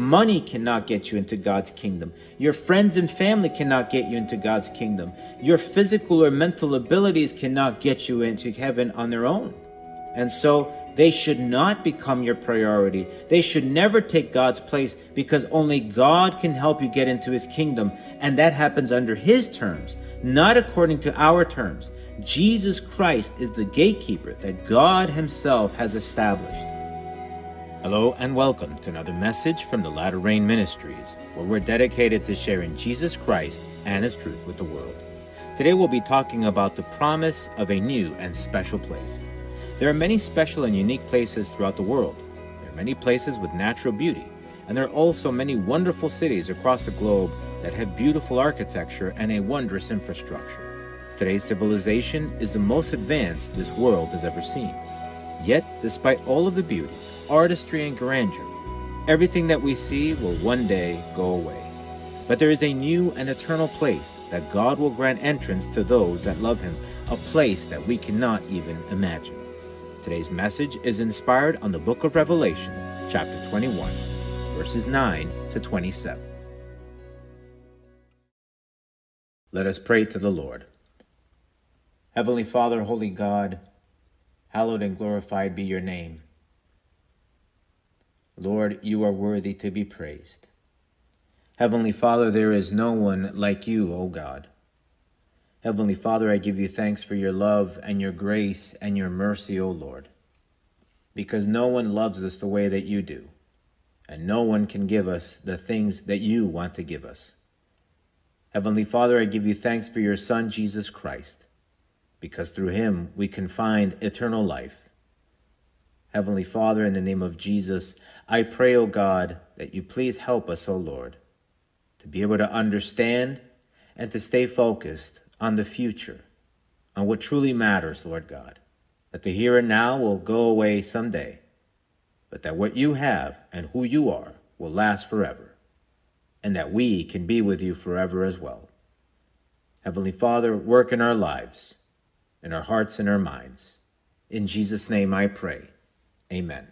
Money cannot get you into God's kingdom. Your friends and family cannot get you into God's kingdom. Your physical or mental abilities cannot get you into heaven on their own. And so they should not become your priority. They should never take God's place because only God can help you get into his kingdom. And that happens under his terms, not according to our terms. Jesus Christ is the gatekeeper that God himself has established. Hello and welcome to another message from the Latter Rain Ministries, where we're dedicated to sharing Jesus Christ and His truth with the world. Today we'll be talking about the promise of a new and special place. There are many special and unique places throughout the world. There are many places with natural beauty, and there are also many wonderful cities across the globe that have beautiful architecture and a wondrous infrastructure. Today's civilization is the most advanced this world has ever seen. Yet, despite all of the beauty, artistry, and grandeur. Everything that we see will one day go away. But there is a new and eternal place that God will grant entrance to those that love Him, a place that we cannot even imagine. Today's message is inspired on the book of Revelation, chapter 21, verses 9 to 27. Let us pray to the Lord. Heavenly Father, Holy God, hallowed and glorified be your name. Lord, you are worthy to be praised. Heavenly Father, there is no one like you, O God. Heavenly Father, I give you thanks for your love and your grace and your mercy, O Lord, because no one loves us the way that you do, and no one can give us the things that you want to give us. Heavenly Father, I give you thanks for your Son, Jesus Christ, because through him we can find eternal life. Heavenly Father, in the name of Jesus, I pray, O God, that you please help us, O Lord, to be able to understand and to stay focused on the future, on what truly matters, Lord God. That the here and now will go away someday, but that what you have and who you are will last forever, and that we can be with you forever as well. Heavenly Father, work in our lives, in our hearts and our minds. In Jesus' name I pray. Amen.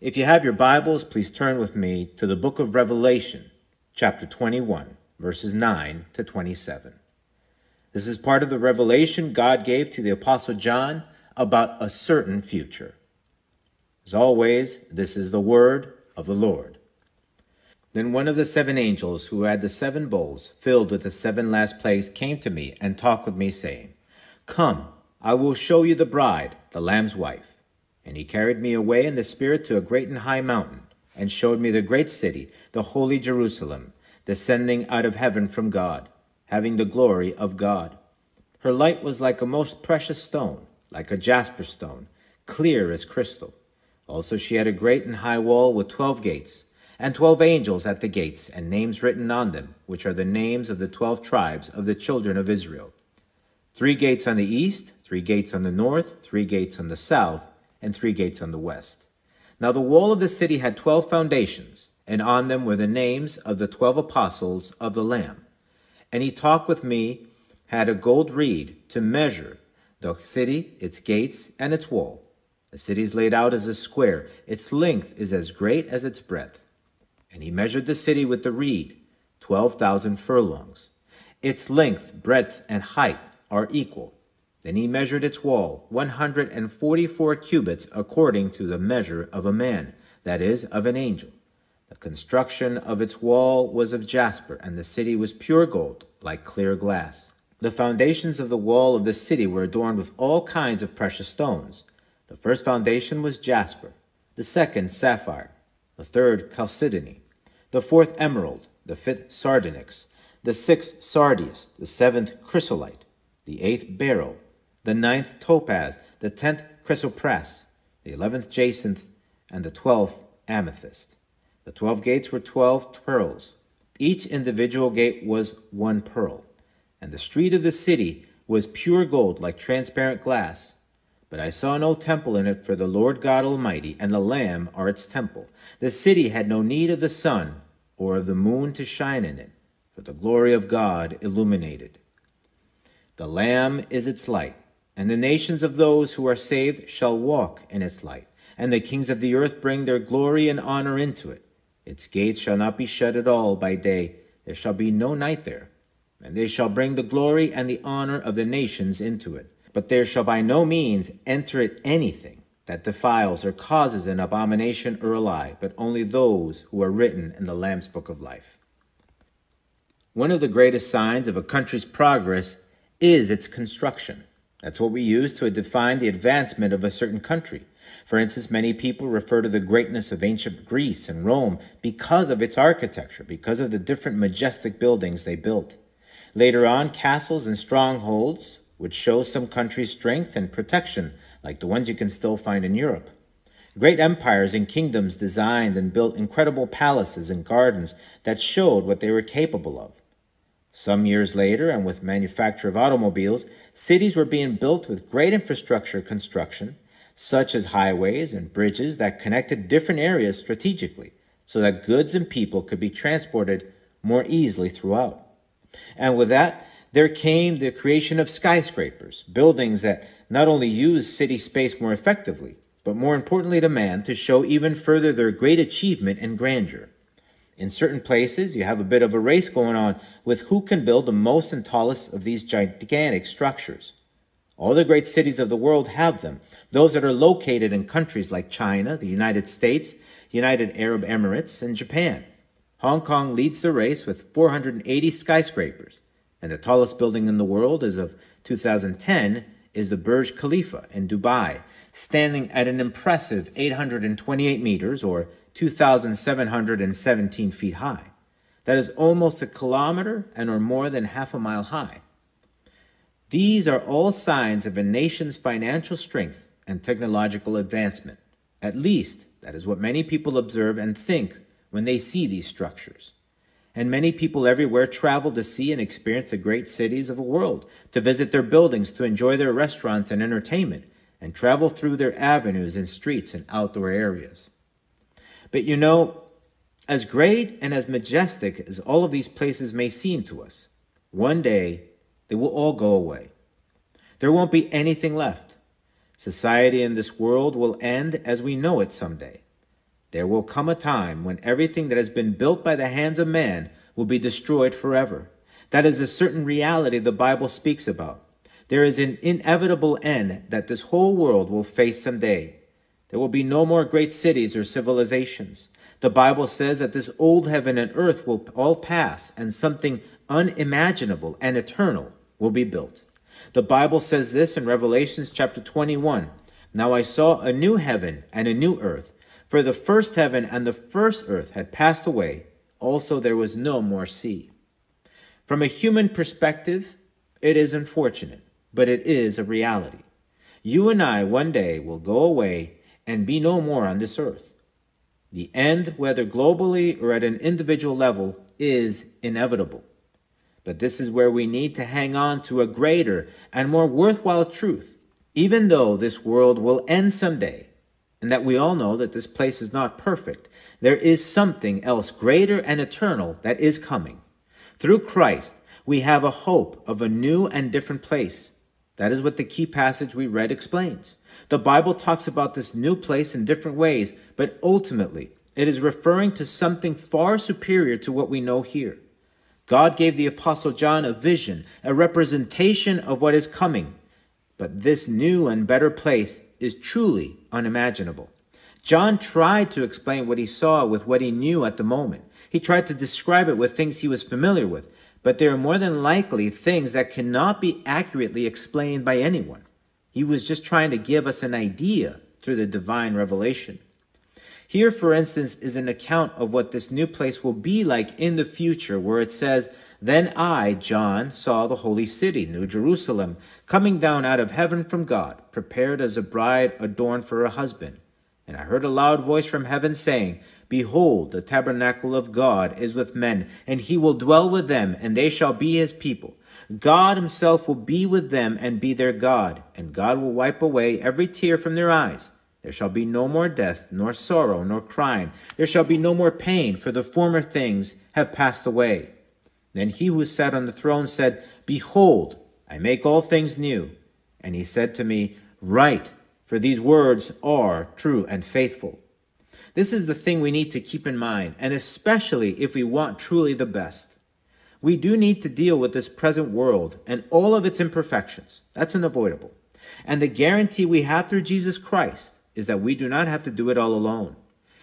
If you have your Bibles, please turn with me to the book of Revelation, chapter 21, verses 9 to 27. This is part of the revelation God gave to the Apostle John about a certain future. As always, this is the word of the Lord. Then one of the seven angels who had the seven bowls filled with the seven last plagues came to me and talked with me, saying, Come, I will show you the bride, the Lamb's wife. And he carried me away in the Spirit to a great and high mountain, and showed me the great city, the holy Jerusalem, descending out of heaven from God, having the glory of God. Her light was like a most precious stone, like a jasper stone, clear as crystal. Also she had a great and high wall with twelve gates, and twelve angels at the gates, and names written on them, which are the names of the twelve tribes of the children of Israel. Three gates on the east, three gates on the north, three gates on the south, and three gates on the west. Now the wall of the city had twelve foundations, and on them were the names of the twelve apostles of the Lamb. And he talked with me, had a gold reed to measure the city, its gates, and its wall. The city is laid out as a square, its length is as great as its breadth. And he measured the city with the reed, twelve thousand furlongs. Its length, breadth, and height are equal. Then he measured its wall, 144 cubits according to the measure of a man, that is, of an angel. The construction of its wall was of jasper, and the city was pure gold, like clear glass. The foundations of the wall of the city were adorned with all kinds of precious stones. The first foundation was jasper, the second sapphire, the third chalcedony, the fourth emerald, the fifth sardonyx, the sixth sardius, the seventh chrysolite, the eighth beryl, the ninth topaz, the tenth chrysoprase, the eleventh jacinth, and the twelfth amethyst. The twelve gates were twelve pearls. Each individual gate was one pearl. And the street of the city was pure gold like transparent glass. But I saw no temple in it, for the Lord God Almighty and the Lamb are its temple. The city had no need of the sun or of the moon to shine in it, for the glory of God illuminated. The Lamb is its light and the nations of those who are saved shall walk in its light. and the kings of the earth bring their glory and honor into it. Its gates shall not be shut at all by day, there shall be no night there. And they shall bring the glory and the honor of the nations into it. But there shall by no means enter it anything that defiles or causes an abomination or a lie, but only those who are written in the Lamb's book of life. One of the greatest signs of a country's progress is its construction. That's what we use to define the advancement of a certain country. For instance, many people refer to the greatness of ancient Greece and Rome because of its architecture, because of the different majestic buildings they built. Later on, castles and strongholds would show some country's strength and protection, like the ones you can still find in Europe. Great empires and kingdoms designed and built incredible palaces and gardens that showed what they were capable of. Some years later, and with manufacture of automobiles, cities were being built with great infrastructure construction, such as highways and bridges that connected different areas strategically, so that goods and people could be transported more easily throughout. And with that, there came the creation of skyscrapers, buildings that not only used city space more effectively, but more importantly to man to show even further their great achievement and grandeur. In certain places, you have a bit of a race going on with who can build the most and tallest of these gigantic structures. All the great cities of the world have them, those that are located in countries like China, the United States, United Arab Emirates, and Japan. Hong Kong leads the race with 480 skyscrapers, and the tallest building in the world as of 2010 is the Burj Khalifa in Dubai, standing at an impressive 828 meters or 2,717 feet high. That is almost a kilometer and or more than half a mile high. These are all signs of a nation's financial strength and technological advancement. At least, that is what many people observe and think when they see these structures. And many people everywhere travel to see and experience the great cities of the world, to visit their buildings, to enjoy their restaurants and entertainment, and travel through their avenues and streets and outdoor areas. But you know, as great and as majestic as all of these places may seem to us, one day they will all go away. There won't be anything left. Society in this world will end as we know it someday. There will come a time when everything that has been built by the hands of man will be destroyed forever. That is a certain reality the Bible speaks about. There is an inevitable end that this whole world will face someday. There will be no more great cities or civilizations. The Bible says that this old heaven and earth will all pass and something unimaginable and eternal will be built. The Bible says this in Revelations chapter 21. Now I saw a new heaven and a new earth, for the first heaven and the first earth had passed away. Also there was no more sea. From a human perspective, it is unfortunate, but it is a reality. You and I one day will go away and be no more on this earth. The end, whether globally or at an individual level, is inevitable. But this is where we need to hang on to a greater and more worthwhile truth. Even though this world will end someday, and that we all know that this place is not perfect, there is something else greater and eternal that is coming. Through Christ, we have a hope of a new and different place. That is what the key passage we read explains. The Bible talks about this new place in different ways, but ultimately, it is referring to something far superior to what we know here. God gave the Apostle John a vision, a representation of what is coming. But this new and better place is truly unimaginable. John tried to explain what he saw with what he knew at the moment. He tried to describe it with things he was familiar with, but they are more than likely things that cannot be accurately explained by anyone. He was just trying to give us an idea through the divine revelation. Here, for instance, is an account of what this new place will be like in the future, where it says, Then I, John, saw the holy city, New Jerusalem, coming down out of heaven from God, prepared as a bride adorned for her husband. And I heard a loud voice from heaven saying, Behold, the tabernacle of God is with men, and he will dwell with them, and they shall be his people. God himself will be with them and be their God, and God will wipe away every tear from their eyes. There shall be no more death, nor sorrow, nor crying. There shall be no more pain, for the former things have passed away. Then he who sat on the throne said, Behold, I make all things new. And he said to me, Write, for these words are true and faithful. This is the thing we need to keep in mind, and especially if we want truly the best. We do need to deal with this present world and all of its imperfections. That's unavoidable. And the guarantee we have through Jesus Christ is that we do not have to do it all alone.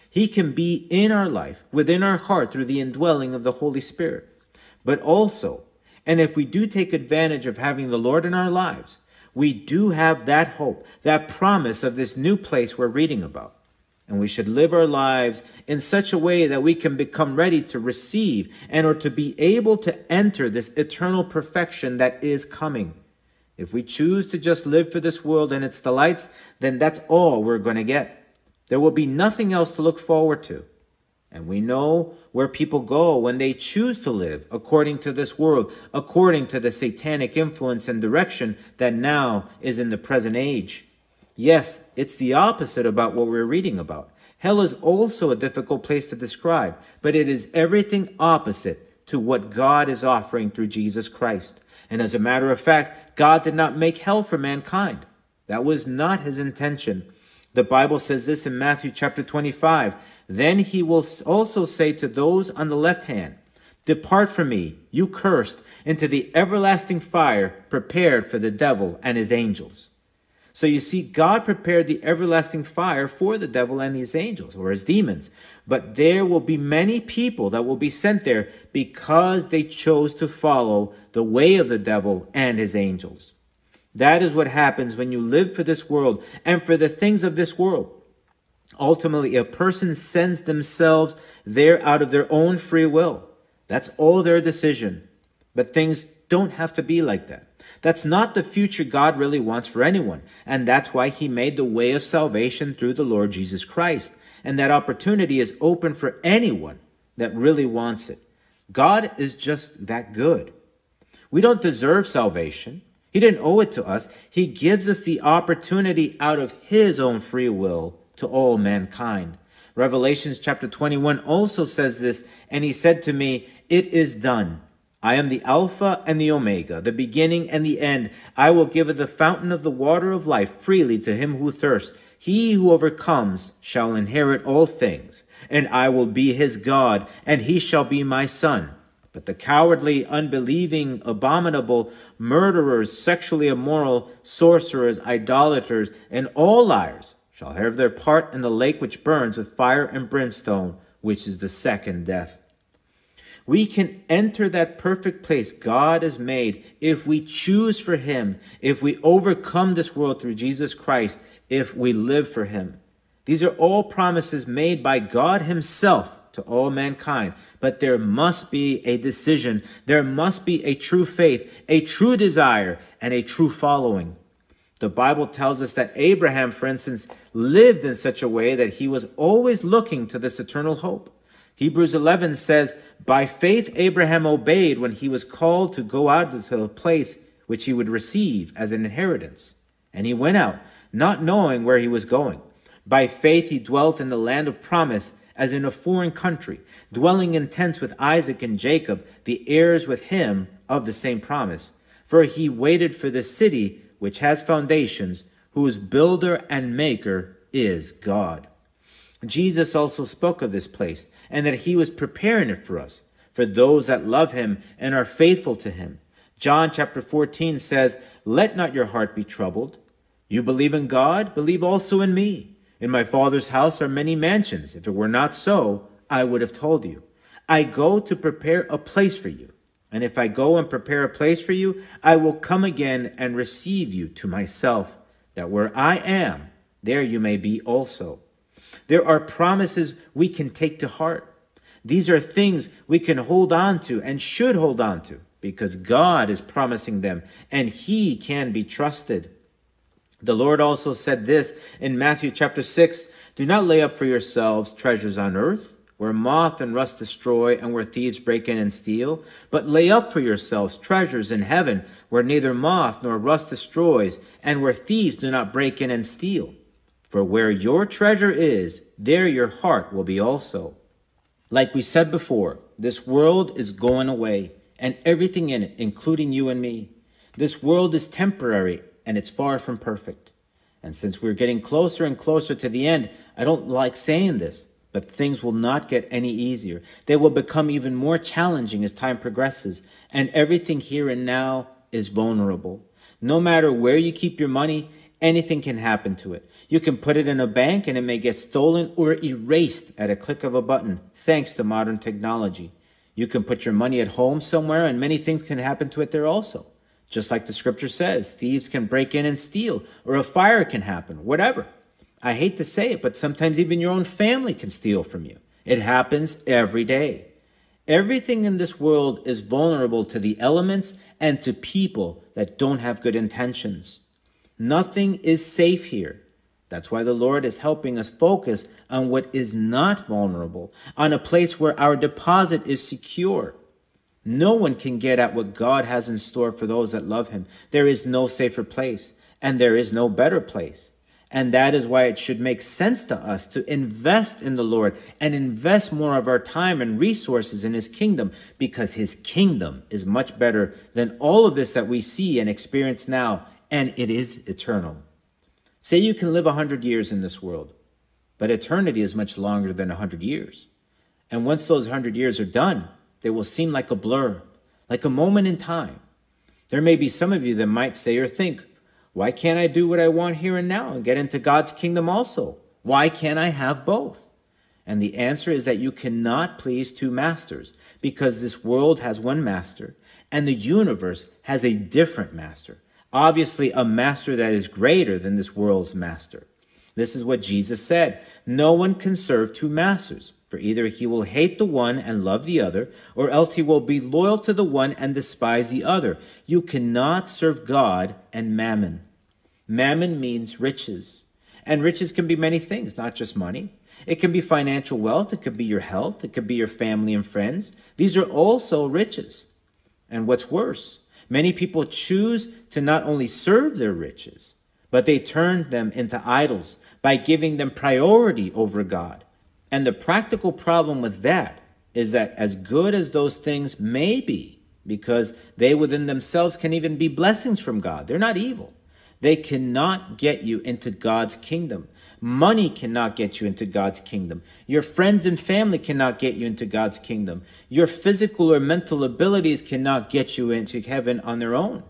He can be in our life, within our heart, through the indwelling of the Holy Spirit. But also, and if we do take advantage of having the Lord in our lives, we do have that hope, that promise of this new place we're reading about. And we should live our lives in such a way that we can become ready to receive and or to be able to enter this eternal perfection that is coming. If we choose to just live for this world and its delights, then that's all we're going to get. There will be nothing else to look forward to. And we know where people go when they choose to live according to this world, according to the satanic influence and direction that now is in the present age. Yes, it's the opposite about what we're reading about. Hell is also a difficult place to describe, but it is everything opposite to what God is offering through Jesus Christ. And as a matter of fact, God did not make hell for mankind. That was not his intention. The Bible says this in Matthew chapter 25. Then he will also say to those on the left hand, Depart from me, you cursed, into the everlasting fire prepared for the devil and his angels. So you see, God prepared the everlasting fire for the devil and his angels or his demons. But there will be many people that will be sent there because they chose to follow the way of the devil and his angels. That is what happens when you live for this world and for the things of this world. Ultimately, a person sends themselves there out of their own free will. That's all their decision. But things don't have to be like that. That's not the future God really wants for anyone. And that's why he made the way of salvation through the Lord Jesus Christ. And that opportunity is open for anyone that really wants it. God is just that good. We don't deserve salvation. He didn't owe it to us. He gives us the opportunity out of his own free will to all mankind. Revelations chapter 21 also says this, and he said to me, It is done. I am the Alpha and the Omega, the beginning and the end. I will give of the fountain of the water of life freely to him who thirsts. He who overcomes shall inherit all things, and I will be his God, and he shall be my son. But the cowardly, unbelieving, abominable, murderers, sexually immoral, sorcerers, idolaters, and all liars shall have their part in the lake which burns with fire and brimstone, which is the second death. We can enter that perfect place God has made if we choose for Him, if we overcome this world through Jesus Christ, if we live for Him. These are all promises made by God Himself to all mankind. But there must be a decision. There must be a true faith, a true desire, and a true following. The Bible tells us that Abraham, for instance, lived in such a way that he was always looking to this eternal hope. Hebrews 11 says, By faith Abraham obeyed when he was called to go out to the place which he would receive as an inheritance. And he went out, not knowing where he was going. By faith he dwelt in the land of promise, as in a foreign country, dwelling in tents with Isaac and Jacob, the heirs with him of the same promise. For he waited for the city which has foundations, whose builder and maker is God. Jesus also spoke of this place and that he was preparing it for us, for those that love him and are faithful to him. John chapter 14 says, Let not your heart be troubled. You believe in God, believe also in me. In my Father's house are many mansions. If it were not so, I would have told you. I go to prepare a place for you. And if I go and prepare a place for you, I will come again and receive you to myself, that where I am, there you may be also. There are promises we can take to heart. These are things we can hold on to and should hold on to because God is promising them and He can be trusted. The Lord also said this in Matthew chapter 6 Do not lay up for yourselves treasures on earth, where moth and rust destroy and where thieves break in and steal, but lay up for yourselves treasures in heaven, where neither moth nor rust destroys, and where thieves do not break in and steal. For where your treasure is, there your heart will be also. Like we said before, this world is going away, and everything in it, including you and me. This world is temporary, and it's far from perfect. And since we're getting closer and closer to the end, I don't like saying this, but things will not get any easier. They will become even more challenging as time progresses, and everything here and now is vulnerable. No matter where you keep your money, anything can happen to it. You can put it in a bank and it may get stolen or erased at a click of a button, thanks to modern technology. You can put your money at home somewhere and many things can happen to it there also. Just like the scripture says, thieves can break in and steal, or a fire can happen, whatever. I hate to say it, but sometimes even your own family can steal from you. It happens every day. Everything in this world is vulnerable to the elements and to people that don't have good intentions. Nothing is safe here. That's why the Lord is helping us focus on what is not vulnerable, on a place where our deposit is secure. No one can get at what God has in store for those that love Him. There is no safer place, and there is no better place. And that is why it should make sense to us to invest in the Lord and invest more of our time and resources in His kingdom because His kingdom is much better than all of this that we see and experience now, and it is eternal. Say you can live a hundred years in this world, but eternity is much longer than a hundred years. And once those hundred years are done, they will seem like a blur, like a moment in time. There may be some of you that might say or think, why can't I do what I want here and now and get into God's kingdom also? Why can't I have both? And the answer is that you cannot please two masters because this world has one master and the universe has a different master obviously a master that is greater than this world's master. This is what Jesus said No one can serve two masters, for either he will hate the one and love the other, or else he will be loyal to the one and despise the other. You cannot serve God and mammon. Mammon means riches, and riches can be many things, not just money. It can be financial wealth, it could be your health, it could be your family and friends. These are also riches. And what's worse, Many people choose to not only serve their riches, but they turn them into idols by giving them priority over God. And the practical problem with that is that as good as those things may be, because they within themselves can even be blessings from God, they're not evil. They cannot get you into God's kingdom. Money cannot get you into God's kingdom. Your friends and family cannot get you into God's kingdom. Your physical or mental abilities cannot get you into heaven on their own.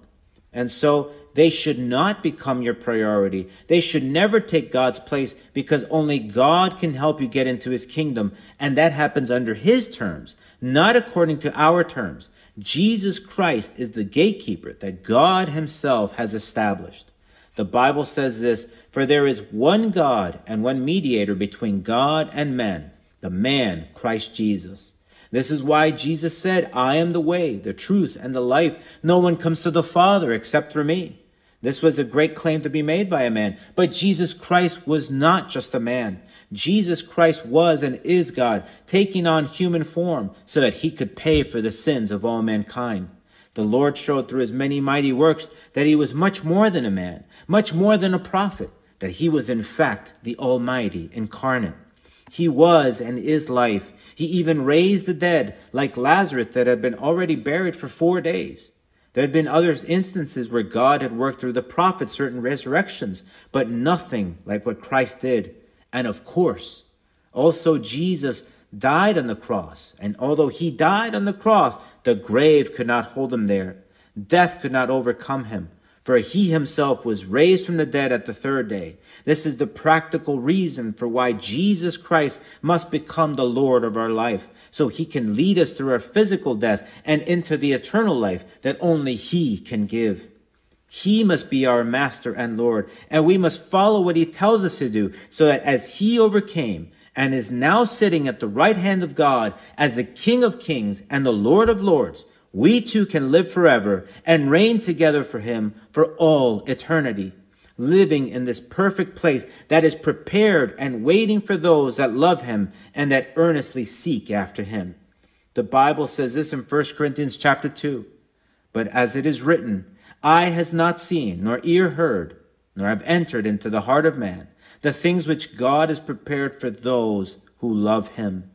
And so they should not become your priority. They should never take God's place because only God can help you get into his kingdom. And that happens under his terms, not according to our terms. Jesus Christ is the gatekeeper that God himself has established. The Bible says this For there is one God and one mediator between God and men, the man, Christ Jesus. This is why Jesus said, I am the way, the truth, and the life. No one comes to the Father except through me. This was a great claim to be made by a man. But Jesus Christ was not just a man. Jesus Christ was and is God, taking on human form so that he could pay for the sins of all mankind. The Lord showed through his many mighty works that he was much more than a man, much more than a prophet, that he was in fact the Almighty incarnate. He was and is life. He even raised the dead, like Lazarus that had been already buried for four days. There had been other instances where God had worked through the prophets certain resurrections, but nothing like what Christ did. And of course, also Jesus died on the cross. And although he died on the cross, the grave could not hold him there. Death could not overcome him, for he himself was raised from the dead at the third day. This is the practical reason for why Jesus Christ must become the Lord of our life, so he can lead us through our physical death and into the eternal life that only he can give. He must be our master and Lord, and we must follow what he tells us to do, so that as he overcame, and is now sitting at the right hand of God as the King of kings and the Lord of lords, we too can live forever and reign together for him for all eternity, living in this perfect place that is prepared and waiting for those that love him and that earnestly seek after him. The Bible says this in 1 Corinthians chapter 2. But as it is written, eye has not seen, nor ear heard, nor have entered into the heart of man the things which God has prepared for those who love him.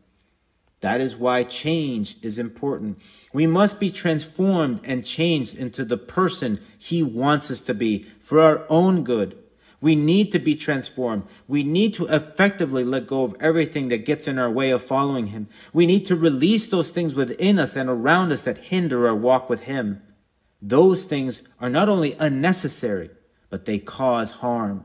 That is why change is important. We must be transformed and changed into the person he wants us to be for our own good. We need to be transformed. We need to effectively let go of everything that gets in our way of following Him. We need to release those things within us and around us that hinder our walk with Him. Those things are not only unnecessary, but they cause harm.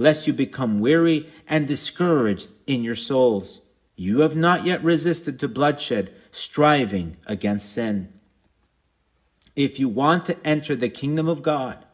lest you become weary and discouraged in your souls. You have not yet resisted to bloodshed, striving against sin. If you want to enter the kingdom of God,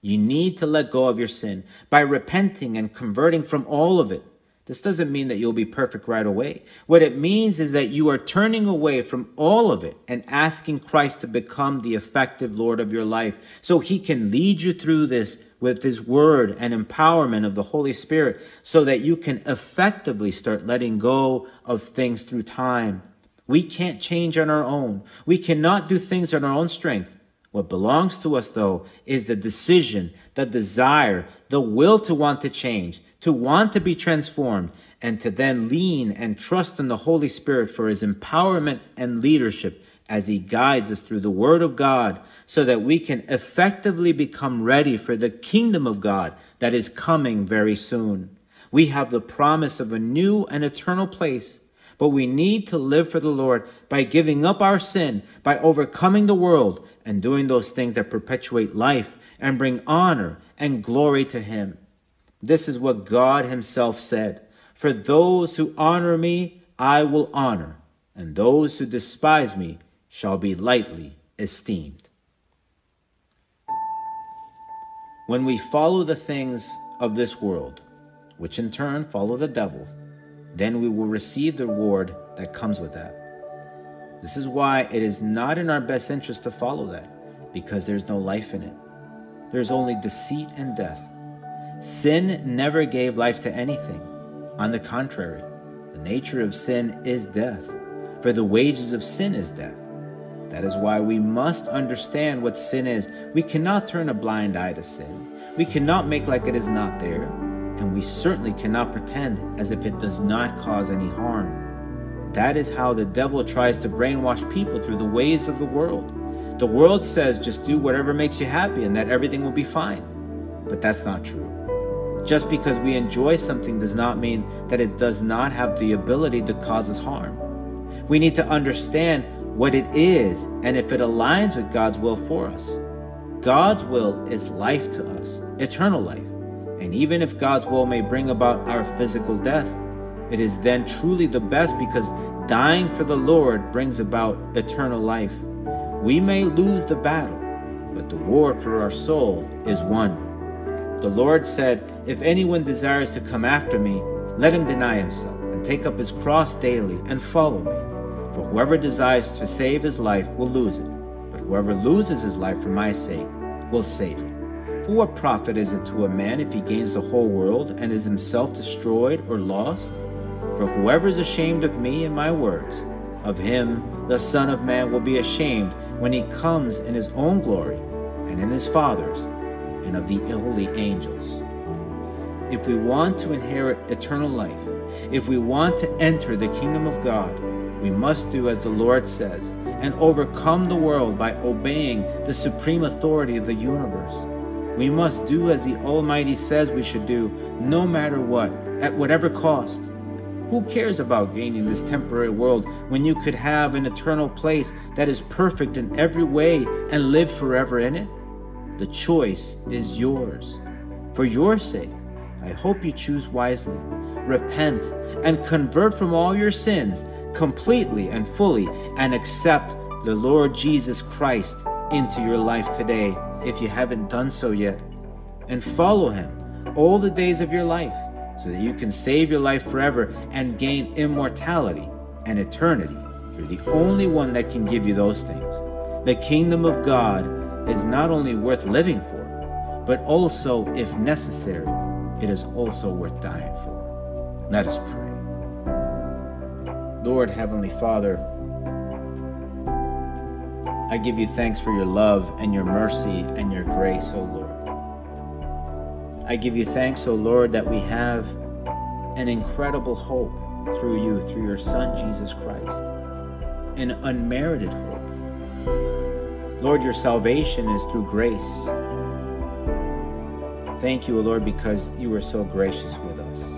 you need to let go of your sin by repenting and converting from all of it this doesn't mean that you'll be perfect right away. What it means is that you are turning away from all of it and asking Christ to become the effective Lord of your life so he can lead you through this with his word and empowerment of the Holy Spirit so that you can effectively start letting go of things through time. We can't change on our own. We cannot do things on our own strength. What belongs to us, though, is the decision, the desire, the will to want to change, to want to be transformed, and to then lean and trust in the Holy Spirit for his empowerment and leadership as he guides us through the Word of God so that we can effectively become ready for the kingdom of God that is coming very soon. We have the promise of a new and eternal place, but we need to live for the Lord by giving up our sin, by overcoming the world, and doing those things that perpetuate life and bring honor and glory to Him. This is what God Himself said For those who honor me, I will honor, and those who despise me shall be lightly esteemed. When we follow the things of this world, which in turn follow the devil, then we will receive the reward that comes with that. This is why it is not in our best interest to follow that, because there's no life in it. There's only deceit and death. Sin never gave life to anything. On the contrary, the nature of sin is death, for the wages of sin is death. That is why we must understand what sin is. We cannot turn a blind eye to sin. We cannot make like it is not there, and we certainly cannot pretend as if it does not cause any harm. That is how the devil tries to brainwash people through the ways of the world. The world says just do whatever makes you happy and that everything will be fine. But that's not true. Just because we enjoy something does not mean that it does not have the ability to cause us harm. We need to understand what it is and if it aligns with God's will for us. God's will is life to us, eternal life. And even if God's will may bring about our physical death, it is then truly the best because dying for the Lord brings about eternal life. We may lose the battle, but the war for our soul is won. The Lord said, If anyone desires to come after me, let him deny himself and take up his cross daily and follow me. For whoever desires to save his life will lose it, but whoever loses his life for my sake will save it. For what profit is it to a man if he gains the whole world and is himself destroyed or lost? For whoever is ashamed of me and my words, of him the Son of Man will be ashamed when he comes in his own glory and in his Father's and of the holy angels. If we want to inherit eternal life, if we want to enter the kingdom of God, we must do as the Lord says and overcome the world by obeying the supreme authority of the universe. We must do as the Almighty says we should do, no matter what, at whatever cost. Who cares about gaining this temporary world when you could have an eternal place that is perfect in every way and live forever in it? The choice is yours. For your sake, I hope you choose wisely. Repent and convert from all your sins completely and fully and accept the Lord Jesus Christ into your life today if you haven't done so yet. And follow him all the days of your life so that you can save your life forever and gain immortality and eternity. You're the only one that can give you those things. The kingdom of God is not only worth living for, but also, if necessary, it is also worth dying for. Let us pray. Lord, Heavenly Father, I give you thanks for your love and your mercy and your grace, O Lord. I give you thanks, O Lord, that we have an incredible hope through you, through your Son, Jesus Christ, an unmerited hope. Lord, your salvation is through grace. Thank you, O Lord, because you were so gracious with us.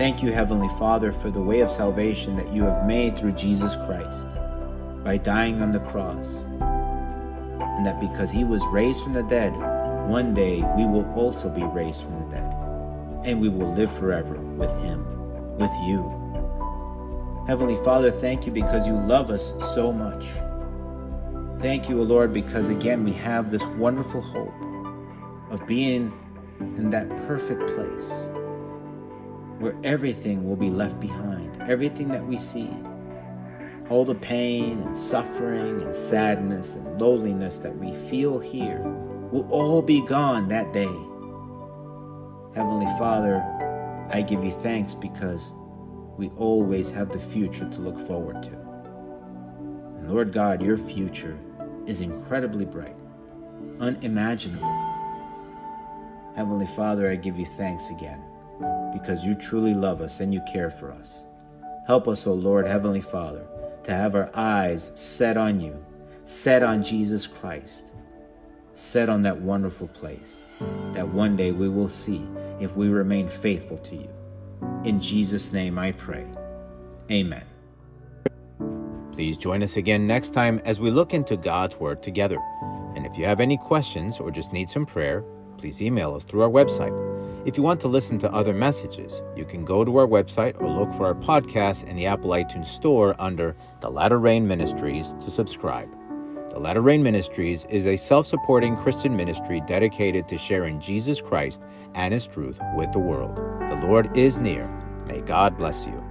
Thank you, Heavenly Father, for the way of salvation that you have made through Jesus Christ by dying on the cross. And that because he was raised from the dead, one day we will also be raised from the dead. And we will live forever with him, with you. Heavenly Father, thank you because you love us so much. Thank you, O Lord, because again we have this wonderful hope of being in that perfect place where everything will be left behind, everything that we see, all the pain and suffering and sadness and loneliness that we feel here will all be gone that day. Heavenly Father, I give you thanks because we always have the future to look forward to. And Lord God, your future is incredibly bright, unimaginable. Heavenly Father, I give you thanks again because you truly love us and you care for us. Help us, O Lord, Heavenly Father, to have our eyes set on you, set on Jesus Christ, set on that wonderful place that one day we will see if we remain faithful to you. In Jesus' name I pray. Amen. Please join us again next time as we look into God's Word together. And if you have any questions or just need some prayer, please email us through our website. If you want to listen to other messages, you can go to our website or look for our podcast in the Apple iTunes Store under The Latter Rain Ministries to subscribe. The Latter Rain Ministries is a self supporting Christian ministry dedicated to sharing Jesus Christ and His truth with the world. The Lord is near. May God bless you.